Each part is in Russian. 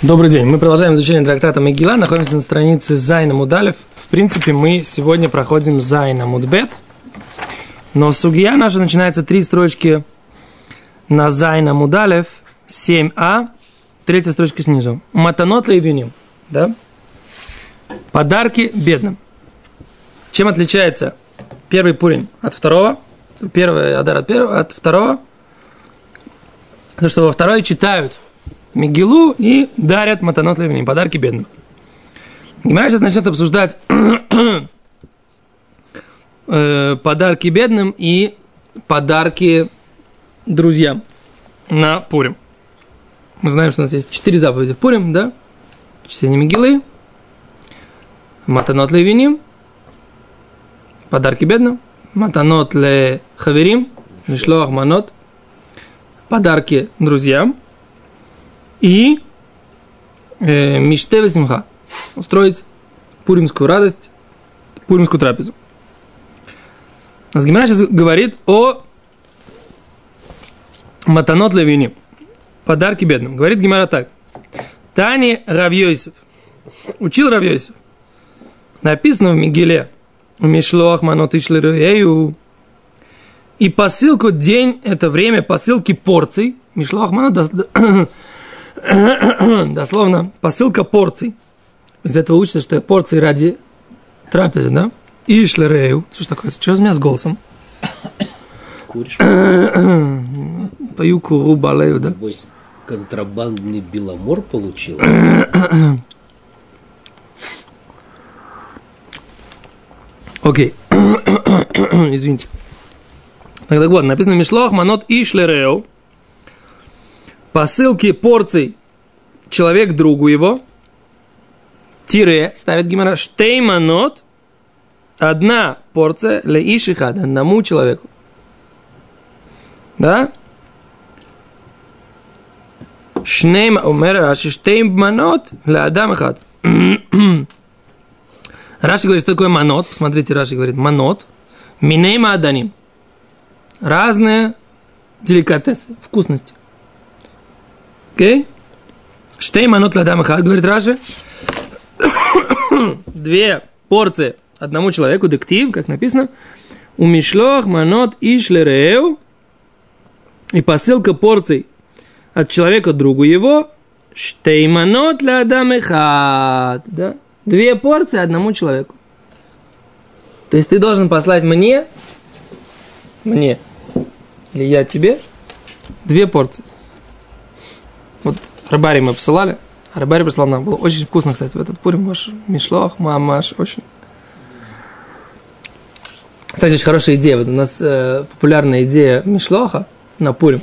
Добрый день. Мы продолжаем изучение трактата Мегила. Находимся на странице Зайна Мудалев. В принципе, мы сегодня проходим Зайна Мудбет. Но сугия наша начинается три строчки на Зайна Мудалев, 7а, третья строчка снизу. Матанот лейвиним. Да? Подарки бедным. Чем отличается первый пурин от второго? Первый Адар от, первого, от второго? То, что во второй читают – Мигилу и дарят матанот левиним, подарки бедным. Гимара сейчас начнет обсуждать э, подарки бедным и подарки друзьям на Пурим. Мы знаем, что у нас есть четыре заповеди в Пурим, да? Чтение Мигилы, Матанот Левиним, подарки бедным, Матанот Ле Хаверим, Мишлоах Манот, подарки друзьям – и э, Миштеве Симха. Устроить пуримскую радость, пуримскую трапезу. Гимара сейчас говорит о Матанот Левини. Подарки бедным. Говорит Гимара так. Тани Равьёйсов. Учил Равьёйсов. Написано в Мигеле. Мишлох Манот. И посылку день – это время посылки порций. Мишлох Манот дословно, посылка порций. Из этого учится, что порции ради трапезы, да? И шлерею. Что ж такое? Что за меня с голосом? Куришь? Пою куру, балею, да? Контрабандный беломор получил? Окей. Извините. Так, так вот, написано Мишлох, Манот и Шлереу посылки порций человек другу его, тире, ставит гимара, штейманот, одна порция ле ишихад, одному человеку. Да? Шнейм умер Раши штейм манот ле адам. Раши говорит, что такое манот. Посмотрите, Раши говорит, манот. Минейма аданим. Разные деликатесы, вкусности. Окей? Штей манот ладам хад, говорит Раши. Две порции одному человеку, дектив, как написано. У мишлох манот ишлереу. И посылка порций от человека другу его. Штейманот ладам хад. Да? Две порции одному человеку. То есть ты должен послать мне, мне, или я тебе, две порции. Вот Рыбари мы посылали. А Рыбари прислал нам. Было очень вкусно, кстати, в этот пурим ваш мишлох, мамаш, очень. Кстати, очень хорошая идея. Вот у нас э, популярная идея мишлоха на пурим.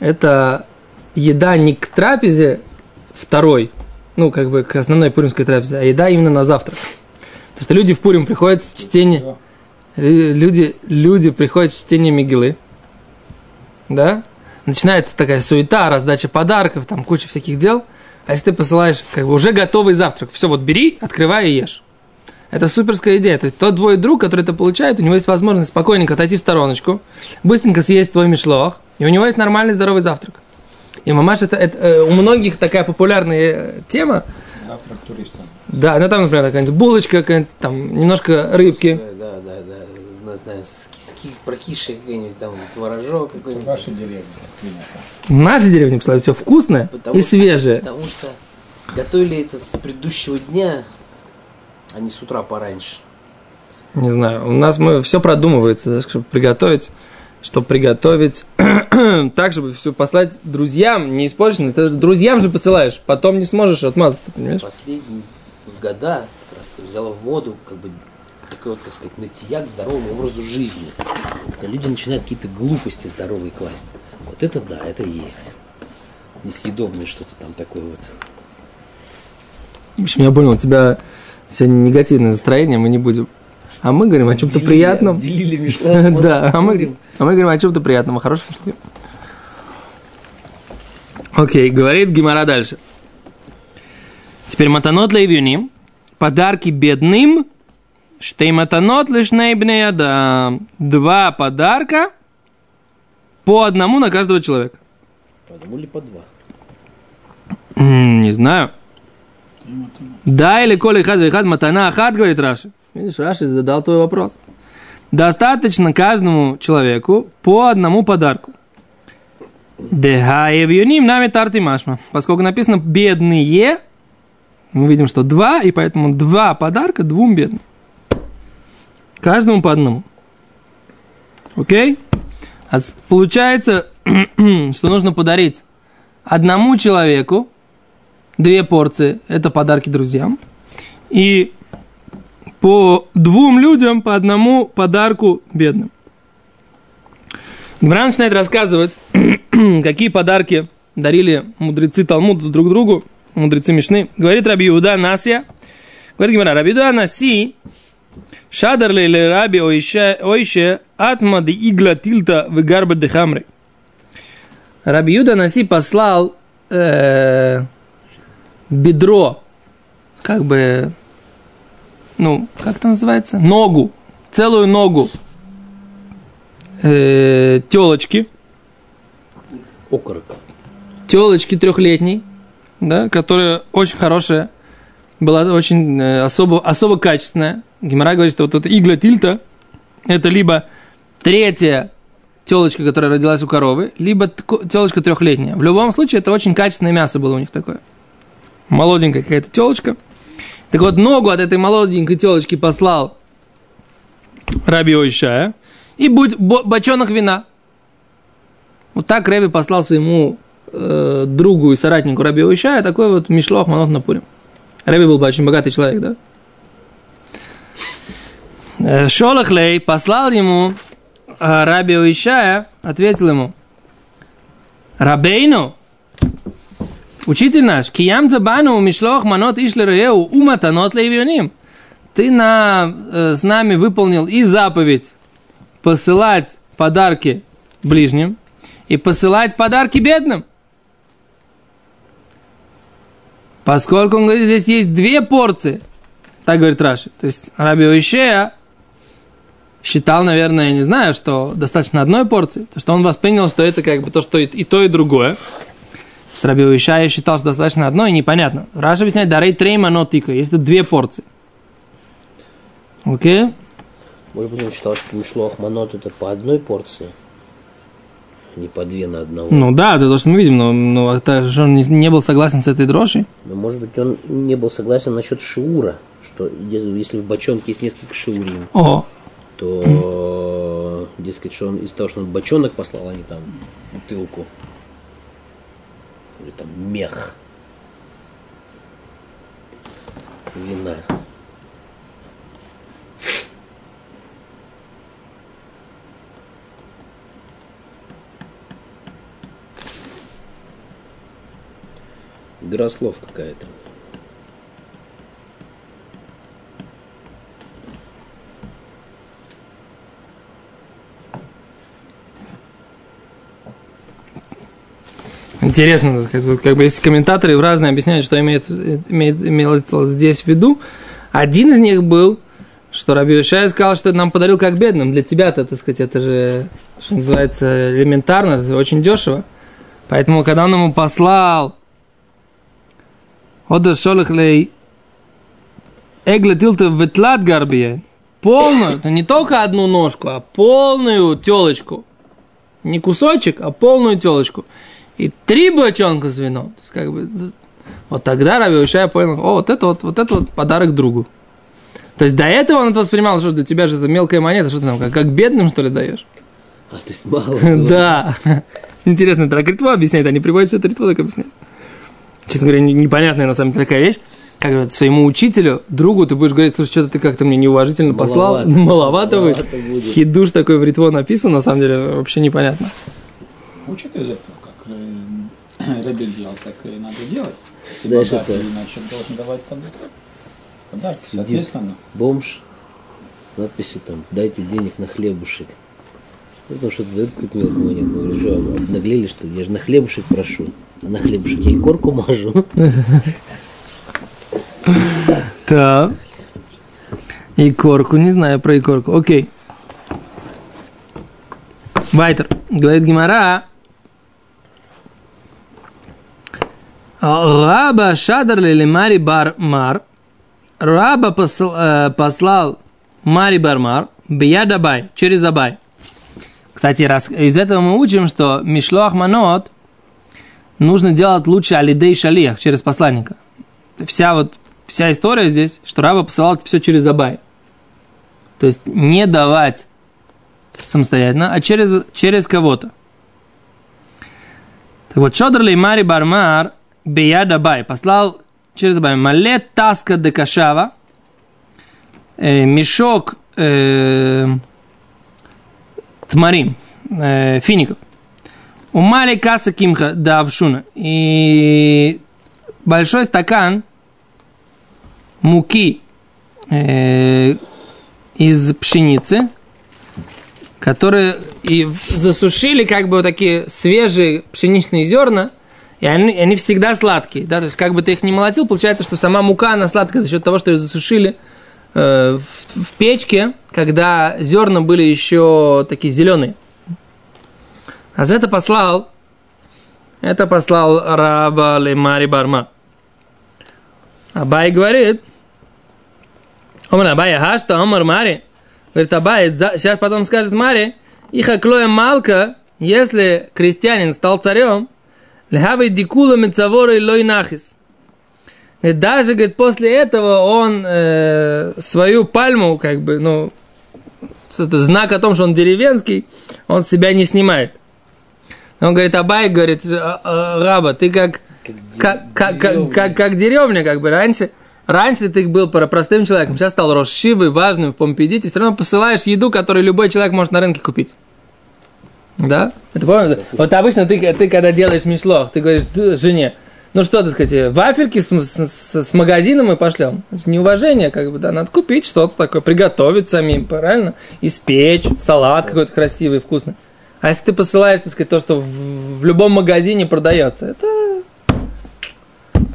Это еда не к трапезе второй, ну, как бы к основной пуримской трапезе, а еда именно на завтрак. То есть люди в Пурим приходят с чтения, люди, люди приходят с чтением Мигилы, да, начинается такая суета, раздача подарков, там куча всяких дел. А если ты посылаешь как бы уже готовый завтрак, все, вот бери, открывай и ешь. Это суперская идея. То есть тот двое друг, который это получает, у него есть возможность спокойненько отойти в стороночку, быстренько съесть твой мишлох, и у него есть нормальный здоровый завтрак. И мамаш это, это э, у многих такая популярная э, тема. Завтрак туристам. Да, ну там, например, какая-нибудь булочка, какая там немножко рыбки. Да, да, да, знаю, прокисший какой-нибудь там творожок какой-нибудь. В вашей деревне принято. В нашей деревне, кстати, все вкусное потому и свежее. Потому что готовили это с предыдущего дня, а не с утра пораньше. Не знаю, у нас мы все продумывается, да, чтобы приготовить, чтобы приготовить так, чтобы все послать друзьям, не использовать. Ты друзьям же посылаешь, потом не сможешь отмазаться, понимаешь? Последние года как раз взяла в моду как бы такой вот, как сказать, натия к здоровому образу жизни. Когда люди начинают какие-то глупости здоровые класть. Вот это да, это есть. Несъедобное что-то там такое вот. В общем, я понял, у тебя сегодня негативное настроение, мы не будем. А мы говорим о чем-то приятном. Делили Да, а мы, а мы говорим о чем-то приятном, о хорошем. Окей, говорит Гимара дальше. Теперь матанот лейвюним, подарки бедным Штейматанот лишь да Два подарка по одному на каждого человека. По одному или по два? Не знаю. Да или коли хад хад матана хад, говорит Раши. Видишь, Раши задал твой вопрос. Достаточно каждому человеку по одному подарку. Дехаевюним нами тарти машма. Поскольку написано бедные, мы видим, что два, и поэтому два подарка двум бедным. Каждому по одному. Окей? А получается, что нужно подарить одному человеку две порции, это подарки друзьям, и по двум людям по одному подарку бедным. Гмара начинает рассказывать, какие подарки дарили мудрецы Талмуда друг другу, мудрецы Мишны. Говорит Раби Иуда Насия, говорит Гмара, Раби Иуда Наси, Шадар ли раби ойше, атма де игла тилта в гарба де хамры. Раби Юда Наси послал э, бедро, как бы, ну, как это называется? Ногу, целую ногу э, телочки, Окорок. телочки трехлетней, да, которая очень хорошая, была очень э, особо, особо качественная. Гимара говорит, что вот эта игла тильта, это либо третья телочка, которая родилась у коровы, либо телочка трехлетняя. В любом случае, это очень качественное мясо было у них такое. Молоденькая какая-то телочка. Так вот, ногу от этой молоденькой телочки послал Раби Ойшая, и будь бо- бочонок вина. Вот так Рэби послал своему э, другу и соратнику Раби Ойшая такой вот мишлох манот на Пурим. Рэби был бы очень богатый человек, да? Э, Шолохлей послал ему а Раби Ойшая, ответил ему, Рабейну, учитель наш, киям табану мишлох манот ишлереу уматанот лейвионим. Ты на, э, с нами выполнил и заповедь посылать подарки ближним и посылать подарки бедным. Поскольку, он говорит, здесь есть две порции. Так говорит Раши. То есть Раби Ойшея считал, наверное, я не знаю, что достаточно одной порции. То, что он воспринял, что это как бы то, что и, и то, и другое. С Раби Ойшея считал, что достаточно одной, и непонятно. Раша объясняет, дарей трейма, но тика. Есть тут две порции. Окей? Может быть, он считал, что мишлох манот это по одной порции, а не по две на одного. Ну да, это то, что мы видим, но, но это же он не, не был согласен с этой дрожей. Но, может быть, он не был согласен насчет шиура, что если в бочонке есть несколько шиурим, О, то, дескать, что он из того, что он бочонок послал, а не там бутылку. Или там мех. Вина. Игра слов какая-то. Интересно, так сказать, тут как бы есть комментаторы разные объясняют, что имеет, имеет, имелось здесь в виду. Один из них был, что Раби Ишай сказал, что нам подарил как бедным. Для тебя-то, так сказать, это же, что называется, элементарно, это очень дешево. Поэтому, когда он ему послал Ода Шолохлей Эгле Тилта Ветлат Гарбия, полную, это не только одну ножку, а полную телочку. Не кусочек, а полную телочку. И три бочонка с вином. То есть, как бы, вот тогда Раби Ушая понял, о, вот это вот, вот это вот подарок другу. То есть до этого он это воспринимал, что для тебя же это мелкая монета, что ты там, как, как бедным, что ли, даешь? А, то есть мало было. Да. Интересно, это Ритва объясняет, они приводят все это Ритва так объясняет. Честно говоря, не- непонятная на самом деле такая вещь. Как говорят, своему учителю, другу ты будешь говорить, слушай, что-то ты как-то мне неуважительно послал, Маловато. маловато будет. Маловато будет. Хидуш такой в Ритво написан, на самом деле, вообще непонятно. Учит из этого, как э, делал, так и надо делать. Если Знаешь, богатый, это- иначе должен давать подарок. Подарок, Сидит. соответственно. Бомж с надписью там «Дайте денег на хлебушек». Ну, потому что дают какую-то мелкую монету. Говорю, что, обнаглели, что ли? Я же на хлебушек прошу. А на хлебушек я и корку мажу. Да. Икорку, не знаю про икорку. Окей. Вайтер. Говорит Гимара. Раба Шадар Лемари Бар Мар. Раба э, послал Мари Бармар Бияд Абай, через Абай. Кстати, раз, из этого мы учим, что Мишлох Манот нужно делать лучше Алидей Шалиях, через посланника. Вся вот, вся история здесь, что Раба посылал все через Абай. То есть не давать самостоятельно, а через, через кого-то. Так вот, Шодр Мари Бармар Бияд Абай послал через Абай Малет Таска де Кашава, э, мешок э, тмарим, э, фиников. У мали каса кимха да. И большой стакан муки э, из пшеницы, которые и засушили как бы вот такие свежие пшеничные зерна, и они, они всегда сладкие, да, то есть как бы ты их не молотил, получается, что сама мука, она сладкая за счет того, что ее засушили э, в, в печке, когда зерна были еще такие зеленые. А за это послал, это послал раба Лемари Барма. Абай говорит, Омар Абай, Хашта, Омар Мари. Говорит, Абай, сейчас потом скажет Мари, Иха Клоя Малка, если крестьянин стал царем, Лехавай дикула мецавора и лой нахис. Даже, говорит, после этого он э, свою пальму, как бы, ну, это знак о том, что он деревенский, он себя не снимает. Он говорит, Абай, говорит, «А, а, Раба, ты как, как, как, как, как, как деревня, как бы, раньше, раньше ты был простым человеком, сейчас стал Рошивой, важным в Помпедите, все равно посылаешь еду, которую любой человек может на рынке купить. Да? Это помнишь? Вот обычно ты, ты когда делаешь мишлох, ты говоришь жене, ну что, так сказать, вафельки с, с, с магазина мы пошлем. Это неуважение, как бы, да, надо купить что-то такое, приготовить самим, правильно? Испечь, салат какой-то красивый, вкусный. А если ты посылаешь, так сказать, то, что в, в любом магазине продается, это...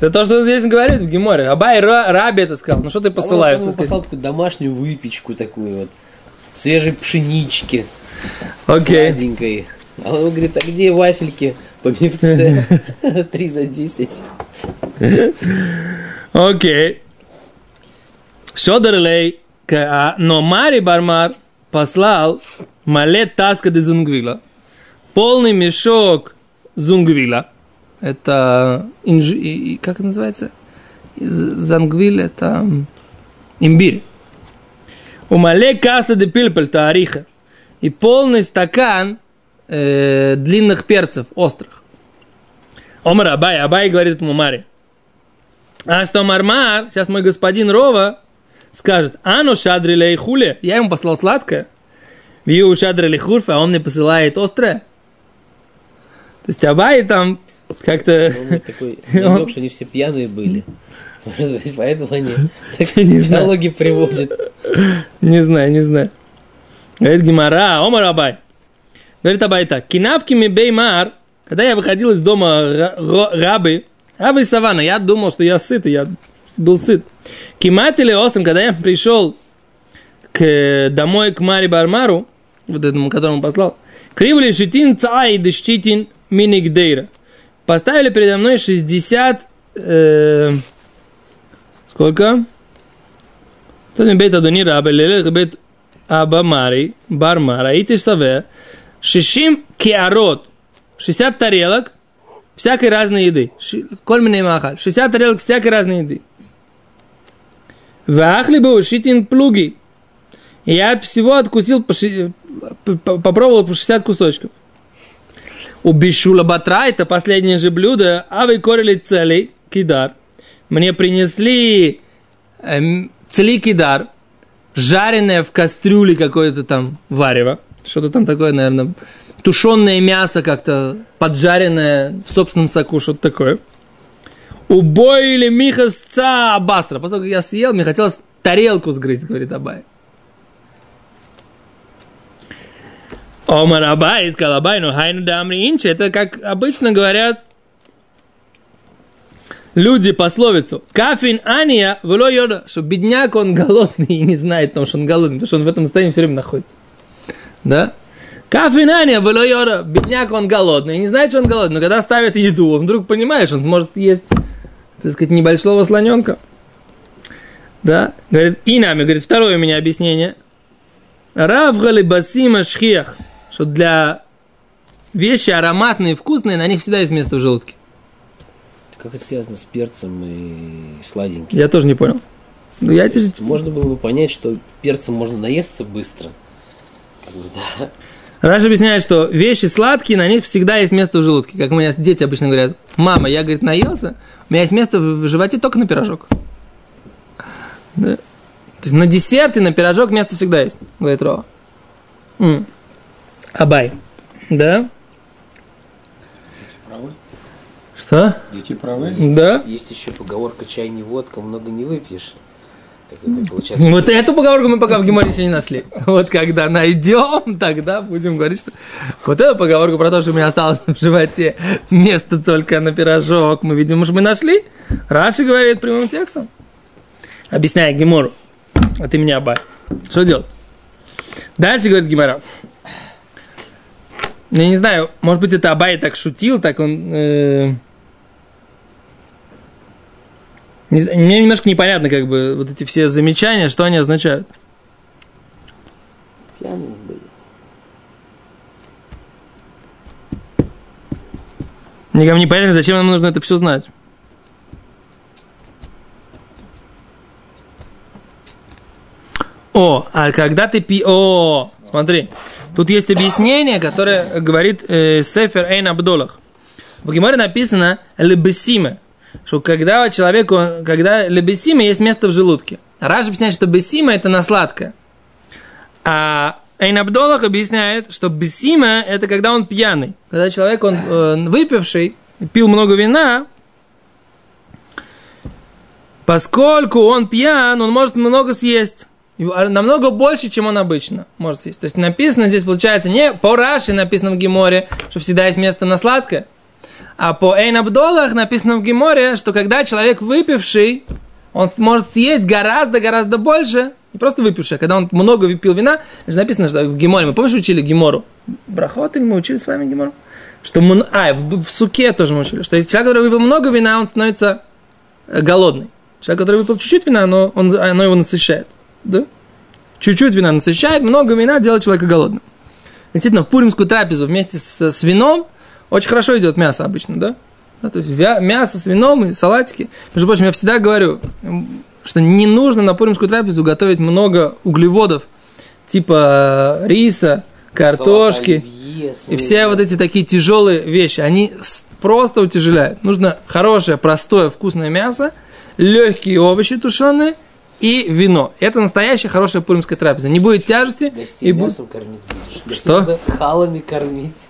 Это то, что здесь говорит в Геморе. Абай Раби это сказал. Ну что ты посылаешь? Он, он послал такую домашнюю выпечку такую вот. Свежей пшенички. Окей. Сладенькой. А он говорит, а где вафельки по мифце? Три за десять. Окей. Шодерлей, но Мари Бармар послал малет таска де зунгвила. Полный мешок зунгвила. Это инжи, как называется? Зангвиль это имбирь. У мале каса де пильпель тариха. И полный стакан э, длинных перцев, острых. Омар Абай, Абай говорит этому Маре. А что Мармар, сейчас мой господин Рова скажет, ану шадри лей хуле, я ему послал сладкое. Вью шадри лей хурфа, а он мне посылает острое. То есть Абай там как-то... Он такой намек, что они все пьяные были. Может быть, поэтому они знаю. диалоги приводят. Не знаю, не знаю. Говорит Гимара, Омар Абай. Говорит Абай так. Кинавки ми беймар, когда я выходил из дома рабы, рабы савана, я думал, что я сыт, я был сыт. Кимат или осом, когда я пришел к, домой к Мари Бармару, вот этому, которому послал, кривли шитин цай дыштитин минигдейра. Поставили передо мной 60... э, сколько? Тот бейт Адони Раби, лелех бейт Аба Мари, Бар Мара, и ты саве, шишим киарот, 60 тарелок всякой разной еды. Кольминый махаль. 60 тарелок всякой разной еды. Вахли бы шитин плуги. Я от всего откусил, попробовал по 60 кусочков. У Бишула Батра, это последнее же блюдо, а вы корили целый кидар. Мне принесли эм, цели кидар, жареное в кастрюле какое-то там варево. Что-то там такое, наверное, тушеное мясо как-то поджаренное в собственном соку, что-то такое. Убоили Миха сца басра. Поскольку я съел, мне хотелось тарелку сгрызть, говорит Абай. Омар Абай, сказал Абай, ну хайну да амри инчи. Это как обычно говорят люди пословицу. Кафин ания вело йода. Что бедняк, он голодный и не знает, потому что он голодный, потому что он в этом состоянии все время находится. Да? Кафинания было йора. Бедняк, он голодный. Не знает, что он голодный. Но когда ставит еду, он вдруг понимает, что он может есть, так сказать, небольшого слоненка. Да? Говорит, и нами. Говорит, второе у меня объяснение. Равгали басима шхех. Что для вещи ароматные, вкусные, на них всегда есть место в желудке. Как это связано с перцем и сладеньким? Я тоже не понял. Ну, я тебе... Можно было бы понять, что перцем можно наесться быстро. Как бы, да. Раша объясняет, что вещи сладкие, на них всегда есть место в желудке. Как у меня дети обычно говорят, мама, я, говорит, наелся, у меня есть место в животе только на пирожок. Да. То есть на десерт и на пирожок место всегда есть, говорит Рова. М. Абай. Да? Правы? Что? Дети правы? Да? Есть еще поговорка «чай не водка, много не выпьешь». Так это получается... Вот эту поговорку мы пока в Геморе еще не нашли. Вот когда найдем, тогда будем говорить, что... Вот эту поговорку про то, что у меня осталось в животе место только на пирожок, мы видим, уж мы нашли. Раши говорит прямым текстом. Объясняя Гемору. А ты меня Абай. Что делать? Дальше говорит Гемора. Я не знаю, может быть, это Абай так шутил, так он... э, не знаю, Мне немножко непонятно, как бы, вот эти все замечания, что они означают. Пьяные были. Никому не понятно, зачем нам нужно это все знать. О, а когда ты пи... О, смотри. Тут есть объяснение, которое говорит э, Сефер Эйн Абдолах. В Геморе написано «лебесиме», что когда человеку, когда лебесиме есть место в желудке. Раш объясняет, что бесима это на сладкое. А Эйн Абдолах объясняет, что бесима это когда он пьяный. Когда человек, он э, выпивший, пил много вина, поскольку он пьян, он может много съесть. И Намного больше, чем он обычно может съесть. То есть написано здесь, получается, не по Раши написано в Геморе, что всегда есть место на сладкое, а по Эйн Абдолах написано в Геморе, что когда человек выпивший, он может съесть гораздо-гораздо больше, не просто выпивший, а когда он много выпил вина, здесь написано, что в Геморе, мы помнишь, учили Гемору? Брахот мы учили с вами Гемору? Что мы, а, в, в суке тоже мы учили, что если человек, который выпил много вина, он становится э, голодный. Человек, который выпил чуть-чуть вина, оно, он, оно его насыщает. Да? Чуть-чуть вина насыщает, много вина делает человека голодным. Действительно, в пуримскую трапезу вместе с, с вином очень хорошо идет мясо обычно, да? Да, то есть мясо с вином и салатики. Между прочим, я всегда говорю, что не нужно на пуримскую трапезу готовить много углеводов, типа э, риса, картошки. Салат И все вот эти такие тяжелые вещи, они просто утяжеляют. Нужно хорошее, простое, вкусное мясо, легкие овощи тушеные и вино. Это настоящая хорошая пуримская трапеза. Не будет тяжести. Гостей И бу- мясом кормить будешь. Что? халами кормить.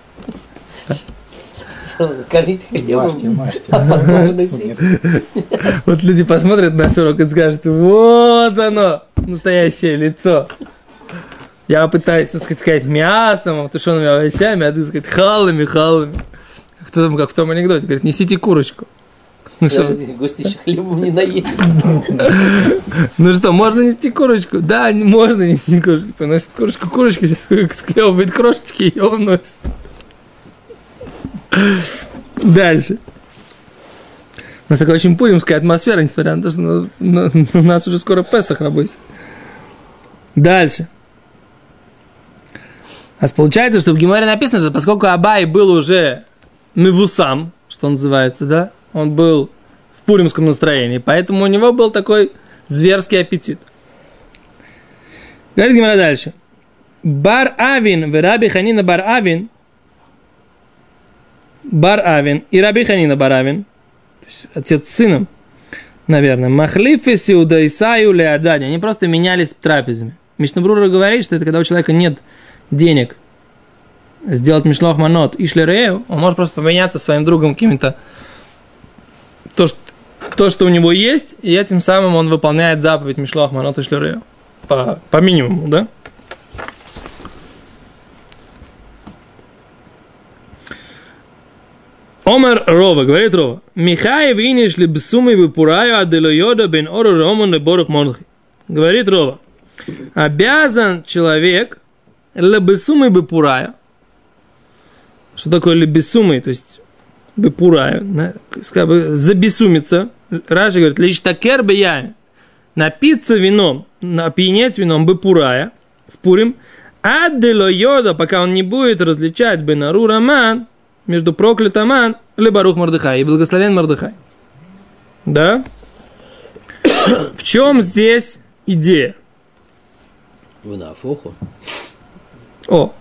Кормить хлебом, мажьте. а потом выносить. Вот люди посмотрят наш урок и скажут, вот оно, настоящее лицо. Я пытаюсь, так сказать, сказать мясом, тушеными овощами, а ты, так сказать, халами, халами. Кто там, как в том анекдоте, говорит, несите курочку. Ну что, Гости еще хлебом не наесть. ну что, можно нести курочку? Да, можно нести курочку. Поносит курочку, курочка сейчас склевывает крошечки и его носит. Дальше. У нас такая очень пуримская атмосфера, несмотря на то, что на- нас уже скоро Песах работает. Дальше. А получается, что в Гимаре написано, что поскольку Абай был уже мивусам, что называется, да, он был в пуримском настроении, поэтому у него был такой зверский аппетит. Говорит Гимара дальше. Бар Авин, в Раби Ханина Бар Авин, Бар Авин и Раби Ханина Бар Авин, то есть отец с сыном, наверное, Махлифи Сиуда Исаю Леордани, они просто менялись трапезами. Мишнабрура говорит, что это когда у человека нет денег сделать мишлох манот и шлерею, он может просто поменяться своим другом какими-то то, что, то, что у него есть, и этим самым он выполняет заповедь мишлох манот и шлерею. По, по минимуму, да? Омер Рова, говорит Рова, Михаев иниш ли бсумы выпураю аделойода бен ору роман леборух монхи. Говорит Рова, обязан человек лебесумы бепурая, Что такое лебесумый, то есть бепурая, как бы забесумиться. Раши говорит, лишь такер бы я напиться вином, напьянеть вином бепурая в Пурим, Аддело йода, пока он не будет различать Бенару Раман между проклятым Аман или Барух Мордыхай и благословен Мордыхай. Да? В чем здесь идея? Вы на Афоху. О,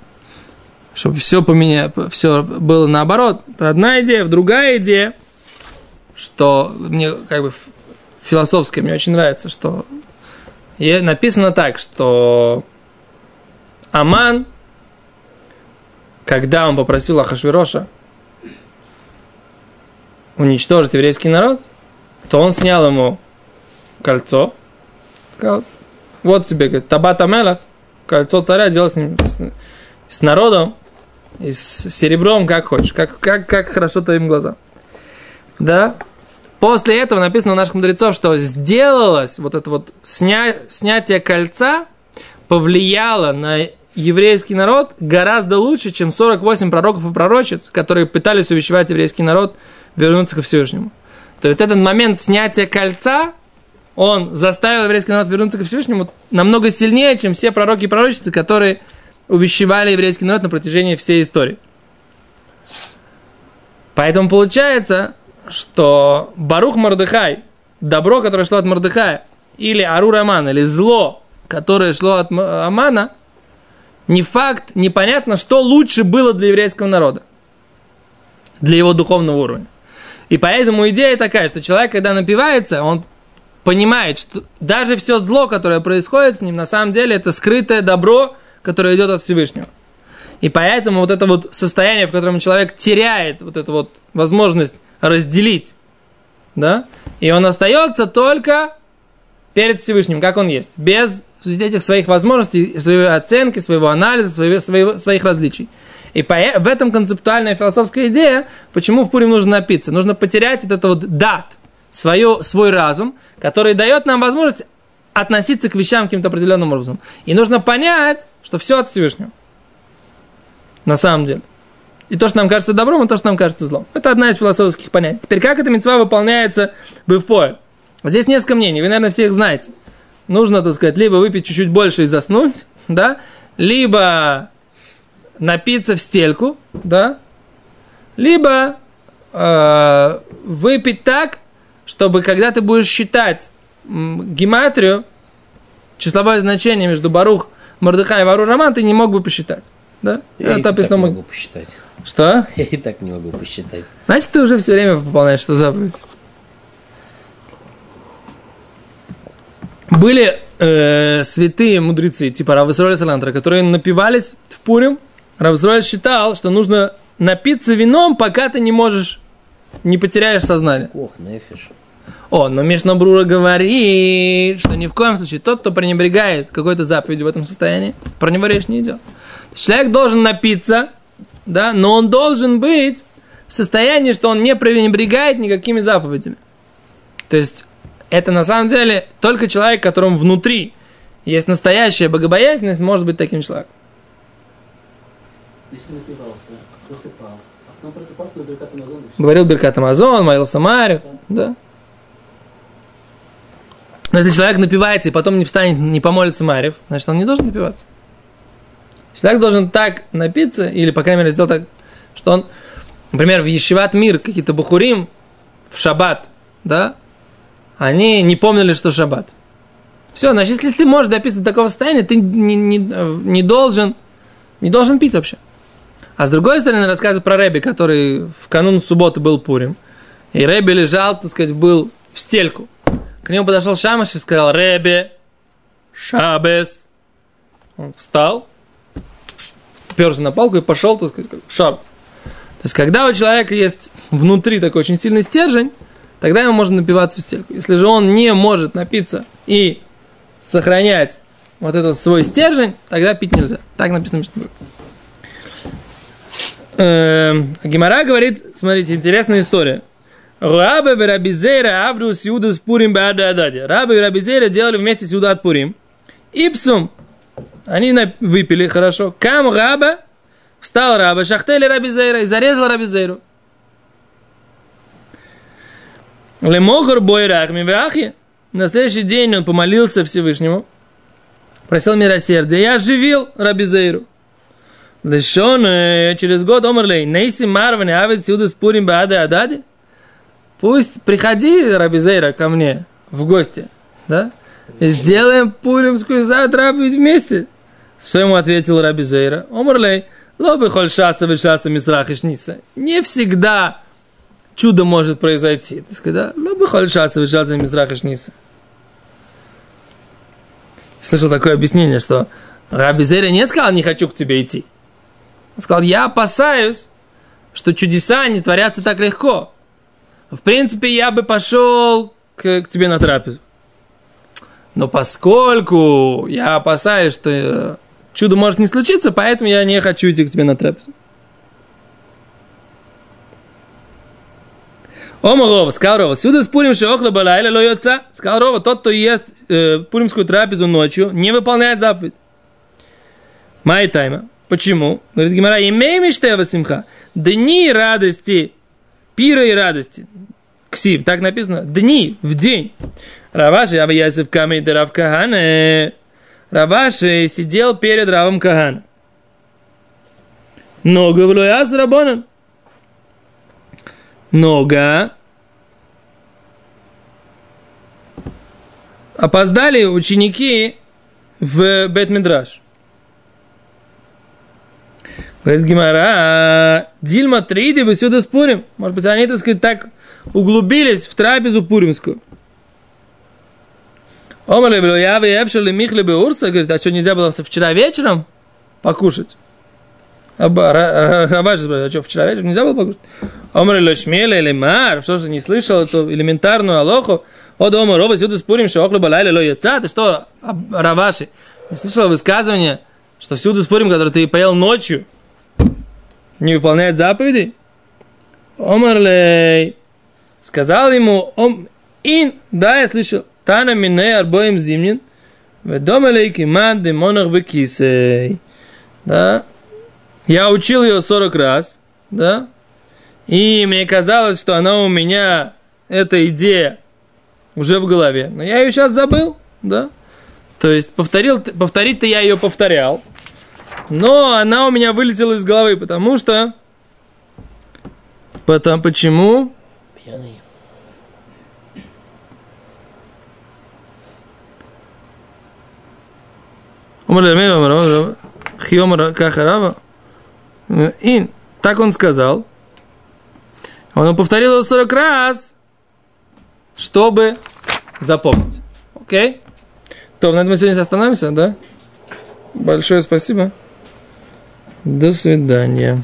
чтобы все поменять, все было наоборот. Это одна идея, другая идея, что мне как бы философская, мне очень нравится, что написано так, что Аман, когда он попросил Ахашвироша уничтожить еврейский народ, то он снял ему кольцо. Сказал, вот тебе, говорит, Табата Мелах, кольцо царя, делай с ним, с, с народом, и с серебром, как хочешь, как, как, как хорошо твоим глазам. Да? После этого написано у наших мудрецов, что сделалось вот это вот сня, снятие кольца повлияло на еврейский народ гораздо лучше, чем 48 пророков и пророчиц, которые пытались увещевать еврейский народ вернуться ко Всевышнему. То есть этот момент снятия кольца, он заставил еврейский народ вернуться ко Всевышнему намного сильнее, чем все пророки и пророчицы, которые увещевали еврейский народ на протяжении всей истории. Поэтому получается, что Барух Мордыхай, добро, которое шло от Мордыхая, или Арур Аман, или зло, которое шло от Амана, не факт, непонятно, что лучше было для еврейского народа, для его духовного уровня. И поэтому идея такая, что человек, когда напивается, он понимает, что даже все зло, которое происходит с ним, на самом деле это скрытое добро, которое идет от Всевышнего. И поэтому вот это вот состояние, в котором человек теряет вот эту вот возможность разделить, да, и он остается только перед Всевышним, как он есть, без этих своих возможностей, своей оценки, своего анализа, своего, своего, своих различий. И по, в этом концептуальная философская идея, почему в Пурим нужно напиться. Нужно потерять вот это вот дат, свое, свой разум, который дает нам возможность относиться к вещам каким-то определенным образом. И нужно понять, что все от Всевышнего. На самом деле. И то, что нам кажется добром, и то, что нам кажется злом. Это одна из философских понятий. Теперь, как эта мецва выполняется в Здесь несколько мнений, вы, наверное, все их знаете нужно, так сказать, либо выпить чуть-чуть больше и заснуть, да, либо напиться в стельку, да, либо э, выпить так, чтобы когда ты будешь считать гематрию, числовое значение между Барух, Мордыха и Вару Роман, ты не мог бы посчитать. Да? Я Это и так не могу посчитать. Что? Я и так не могу посчитать. Значит, ты уже все время выполняешь что заповедь. Были э, святые мудрецы, типа Равысроля Салантра, которые напивались в Пурим. Равысроль считал, что нужно напиться вином, пока ты не можешь, не потеряешь сознание. Ох, нефиш. О, но Мишнабрура говорит, что ни в коем случае тот, кто пренебрегает какой-то заповедью в этом состоянии, про него речь не идет. Человек должен напиться, да, но он должен быть в состоянии, что он не пренебрегает никакими заповедями. То есть это на самом деле только человек, которому внутри есть настоящая богобоязненность, может быть таким человеком. Если напивался, засыпал, а потом просыпался, говорил Беркат Амазон. Говорил Беркат Амазон, молился Марию, да. да. Но если человек напивается и потом не встанет, не помолится Марьев, значит, он не должен напиваться. Человек должен так напиться, или, по крайней мере, сделать так, что он, например, в Ешиват Мир, какие-то бухурим, в шаббат, да, они не помнили, что шаббат. Все, значит, если ты можешь допиться до такого состояния, ты не, не, не, должен, не должен пить вообще. А с другой стороны, рассказывает про Рэби, который в канун субботы был Пурим. И Рэби лежал, так сказать, был в стельку. К нему подошел Шамаш и сказал, Рэби, Шабес. Он встал, перся на палку и пошел, так сказать, как Шабес. То есть, когда у человека есть внутри такой очень сильный стержень, тогда ему можно напиваться в стельку. Если же он не может напиться и сохранять вот этот свой стержень, тогда пить нельзя. Так написано в эм, Гимара говорит, смотрите, интересная история. Рабы и Рабизейра Авру с Юда с Пурим Баададади. Рабы и Рабизейра делали вместе с Юда от Пурим. Ипсум. Они выпили хорошо. Кам раба встал раба, шахтели раби Зейра и зарезал раби Лемохар бойрах мивахи. На следующий день он помолился Всевышнему, просил милосердия. Я оживил раби Зейру. Лешон через год омрлей, нейси марване авид сюда спурим бааде ададе. Пусть приходи, Раби Зейра, ко мне в гости, да? Сделаем пуримскую заповедь вместе. Своему ответил Раби Зейра. Омрлей, лобы хольшаса вишаса мисрах ишниса. Не всегда чудо может произойти. Ты сказал, лобы хольшаса вишаса мисрах ишниса. Слышал такое объяснение, что Раби Зейра не сказал, не хочу к тебе идти. Он сказал, я опасаюсь, что чудеса не творятся так легко. В принципе, я бы пошел к, к тебе на трапезу. Но поскольку я опасаюсь, что э, чудо может не случиться, поэтому я не хочу идти к тебе на трапезу. Ома Рова, сказал сюда спорим, что охла балайла лоется. Сказал Рова, тот, кто ест э, пуримскую трапезу ночью, не выполняет заповедь. Май тайма. Почему? Говорит Гимара, имей мечтева симха. Дни радости, пира и радости. Ксив, так написано. Дни, в день. Раваши, Ясев Камей Рав Кахане. Раваши сидел перед Равом Кахана. Нога в Луяс Рабонан. Нога. Опоздали ученики в Бет-Мидраш. Говорит Гимара, Дильма Триди, вы сюда спорим. Может быть, они, так сказать, так углубились в трапезу пуримскую. Омали я Эвшали Михли Урса, говорит, а что, нельзя было вчера вечером покушать? Рабаш спрашивает, а что, вчера вечером нельзя было покушать? Омали Лошмеле или Мар, что же не слышал эту элементарную алоху? О, дома, роба, сюда спорим, что охлеба лайля ло яца, ты что, Раваши, не слышал высказывание, что всюду спорим, который ты поел ночью, не выполняет заповеди? Омарлей. Сказал ему, ом, ин, да, я слышал, тана мине арбоем зимнин, ведомалей киман демонах бекисей. Да, я учил ее 40 раз, да, и мне казалось, что она у меня, эта идея, уже в голове. Но я ее сейчас забыл, да. То есть повторил, повторить-то я ее повторял, но она у меня вылетела из головы, потому что... Потому, почему? Пьяный. И так он сказал. Он повторил его 40 раз, чтобы запомнить. Окей? То, на этом мы сегодня остановимся, да? Большое спасибо. До свидания.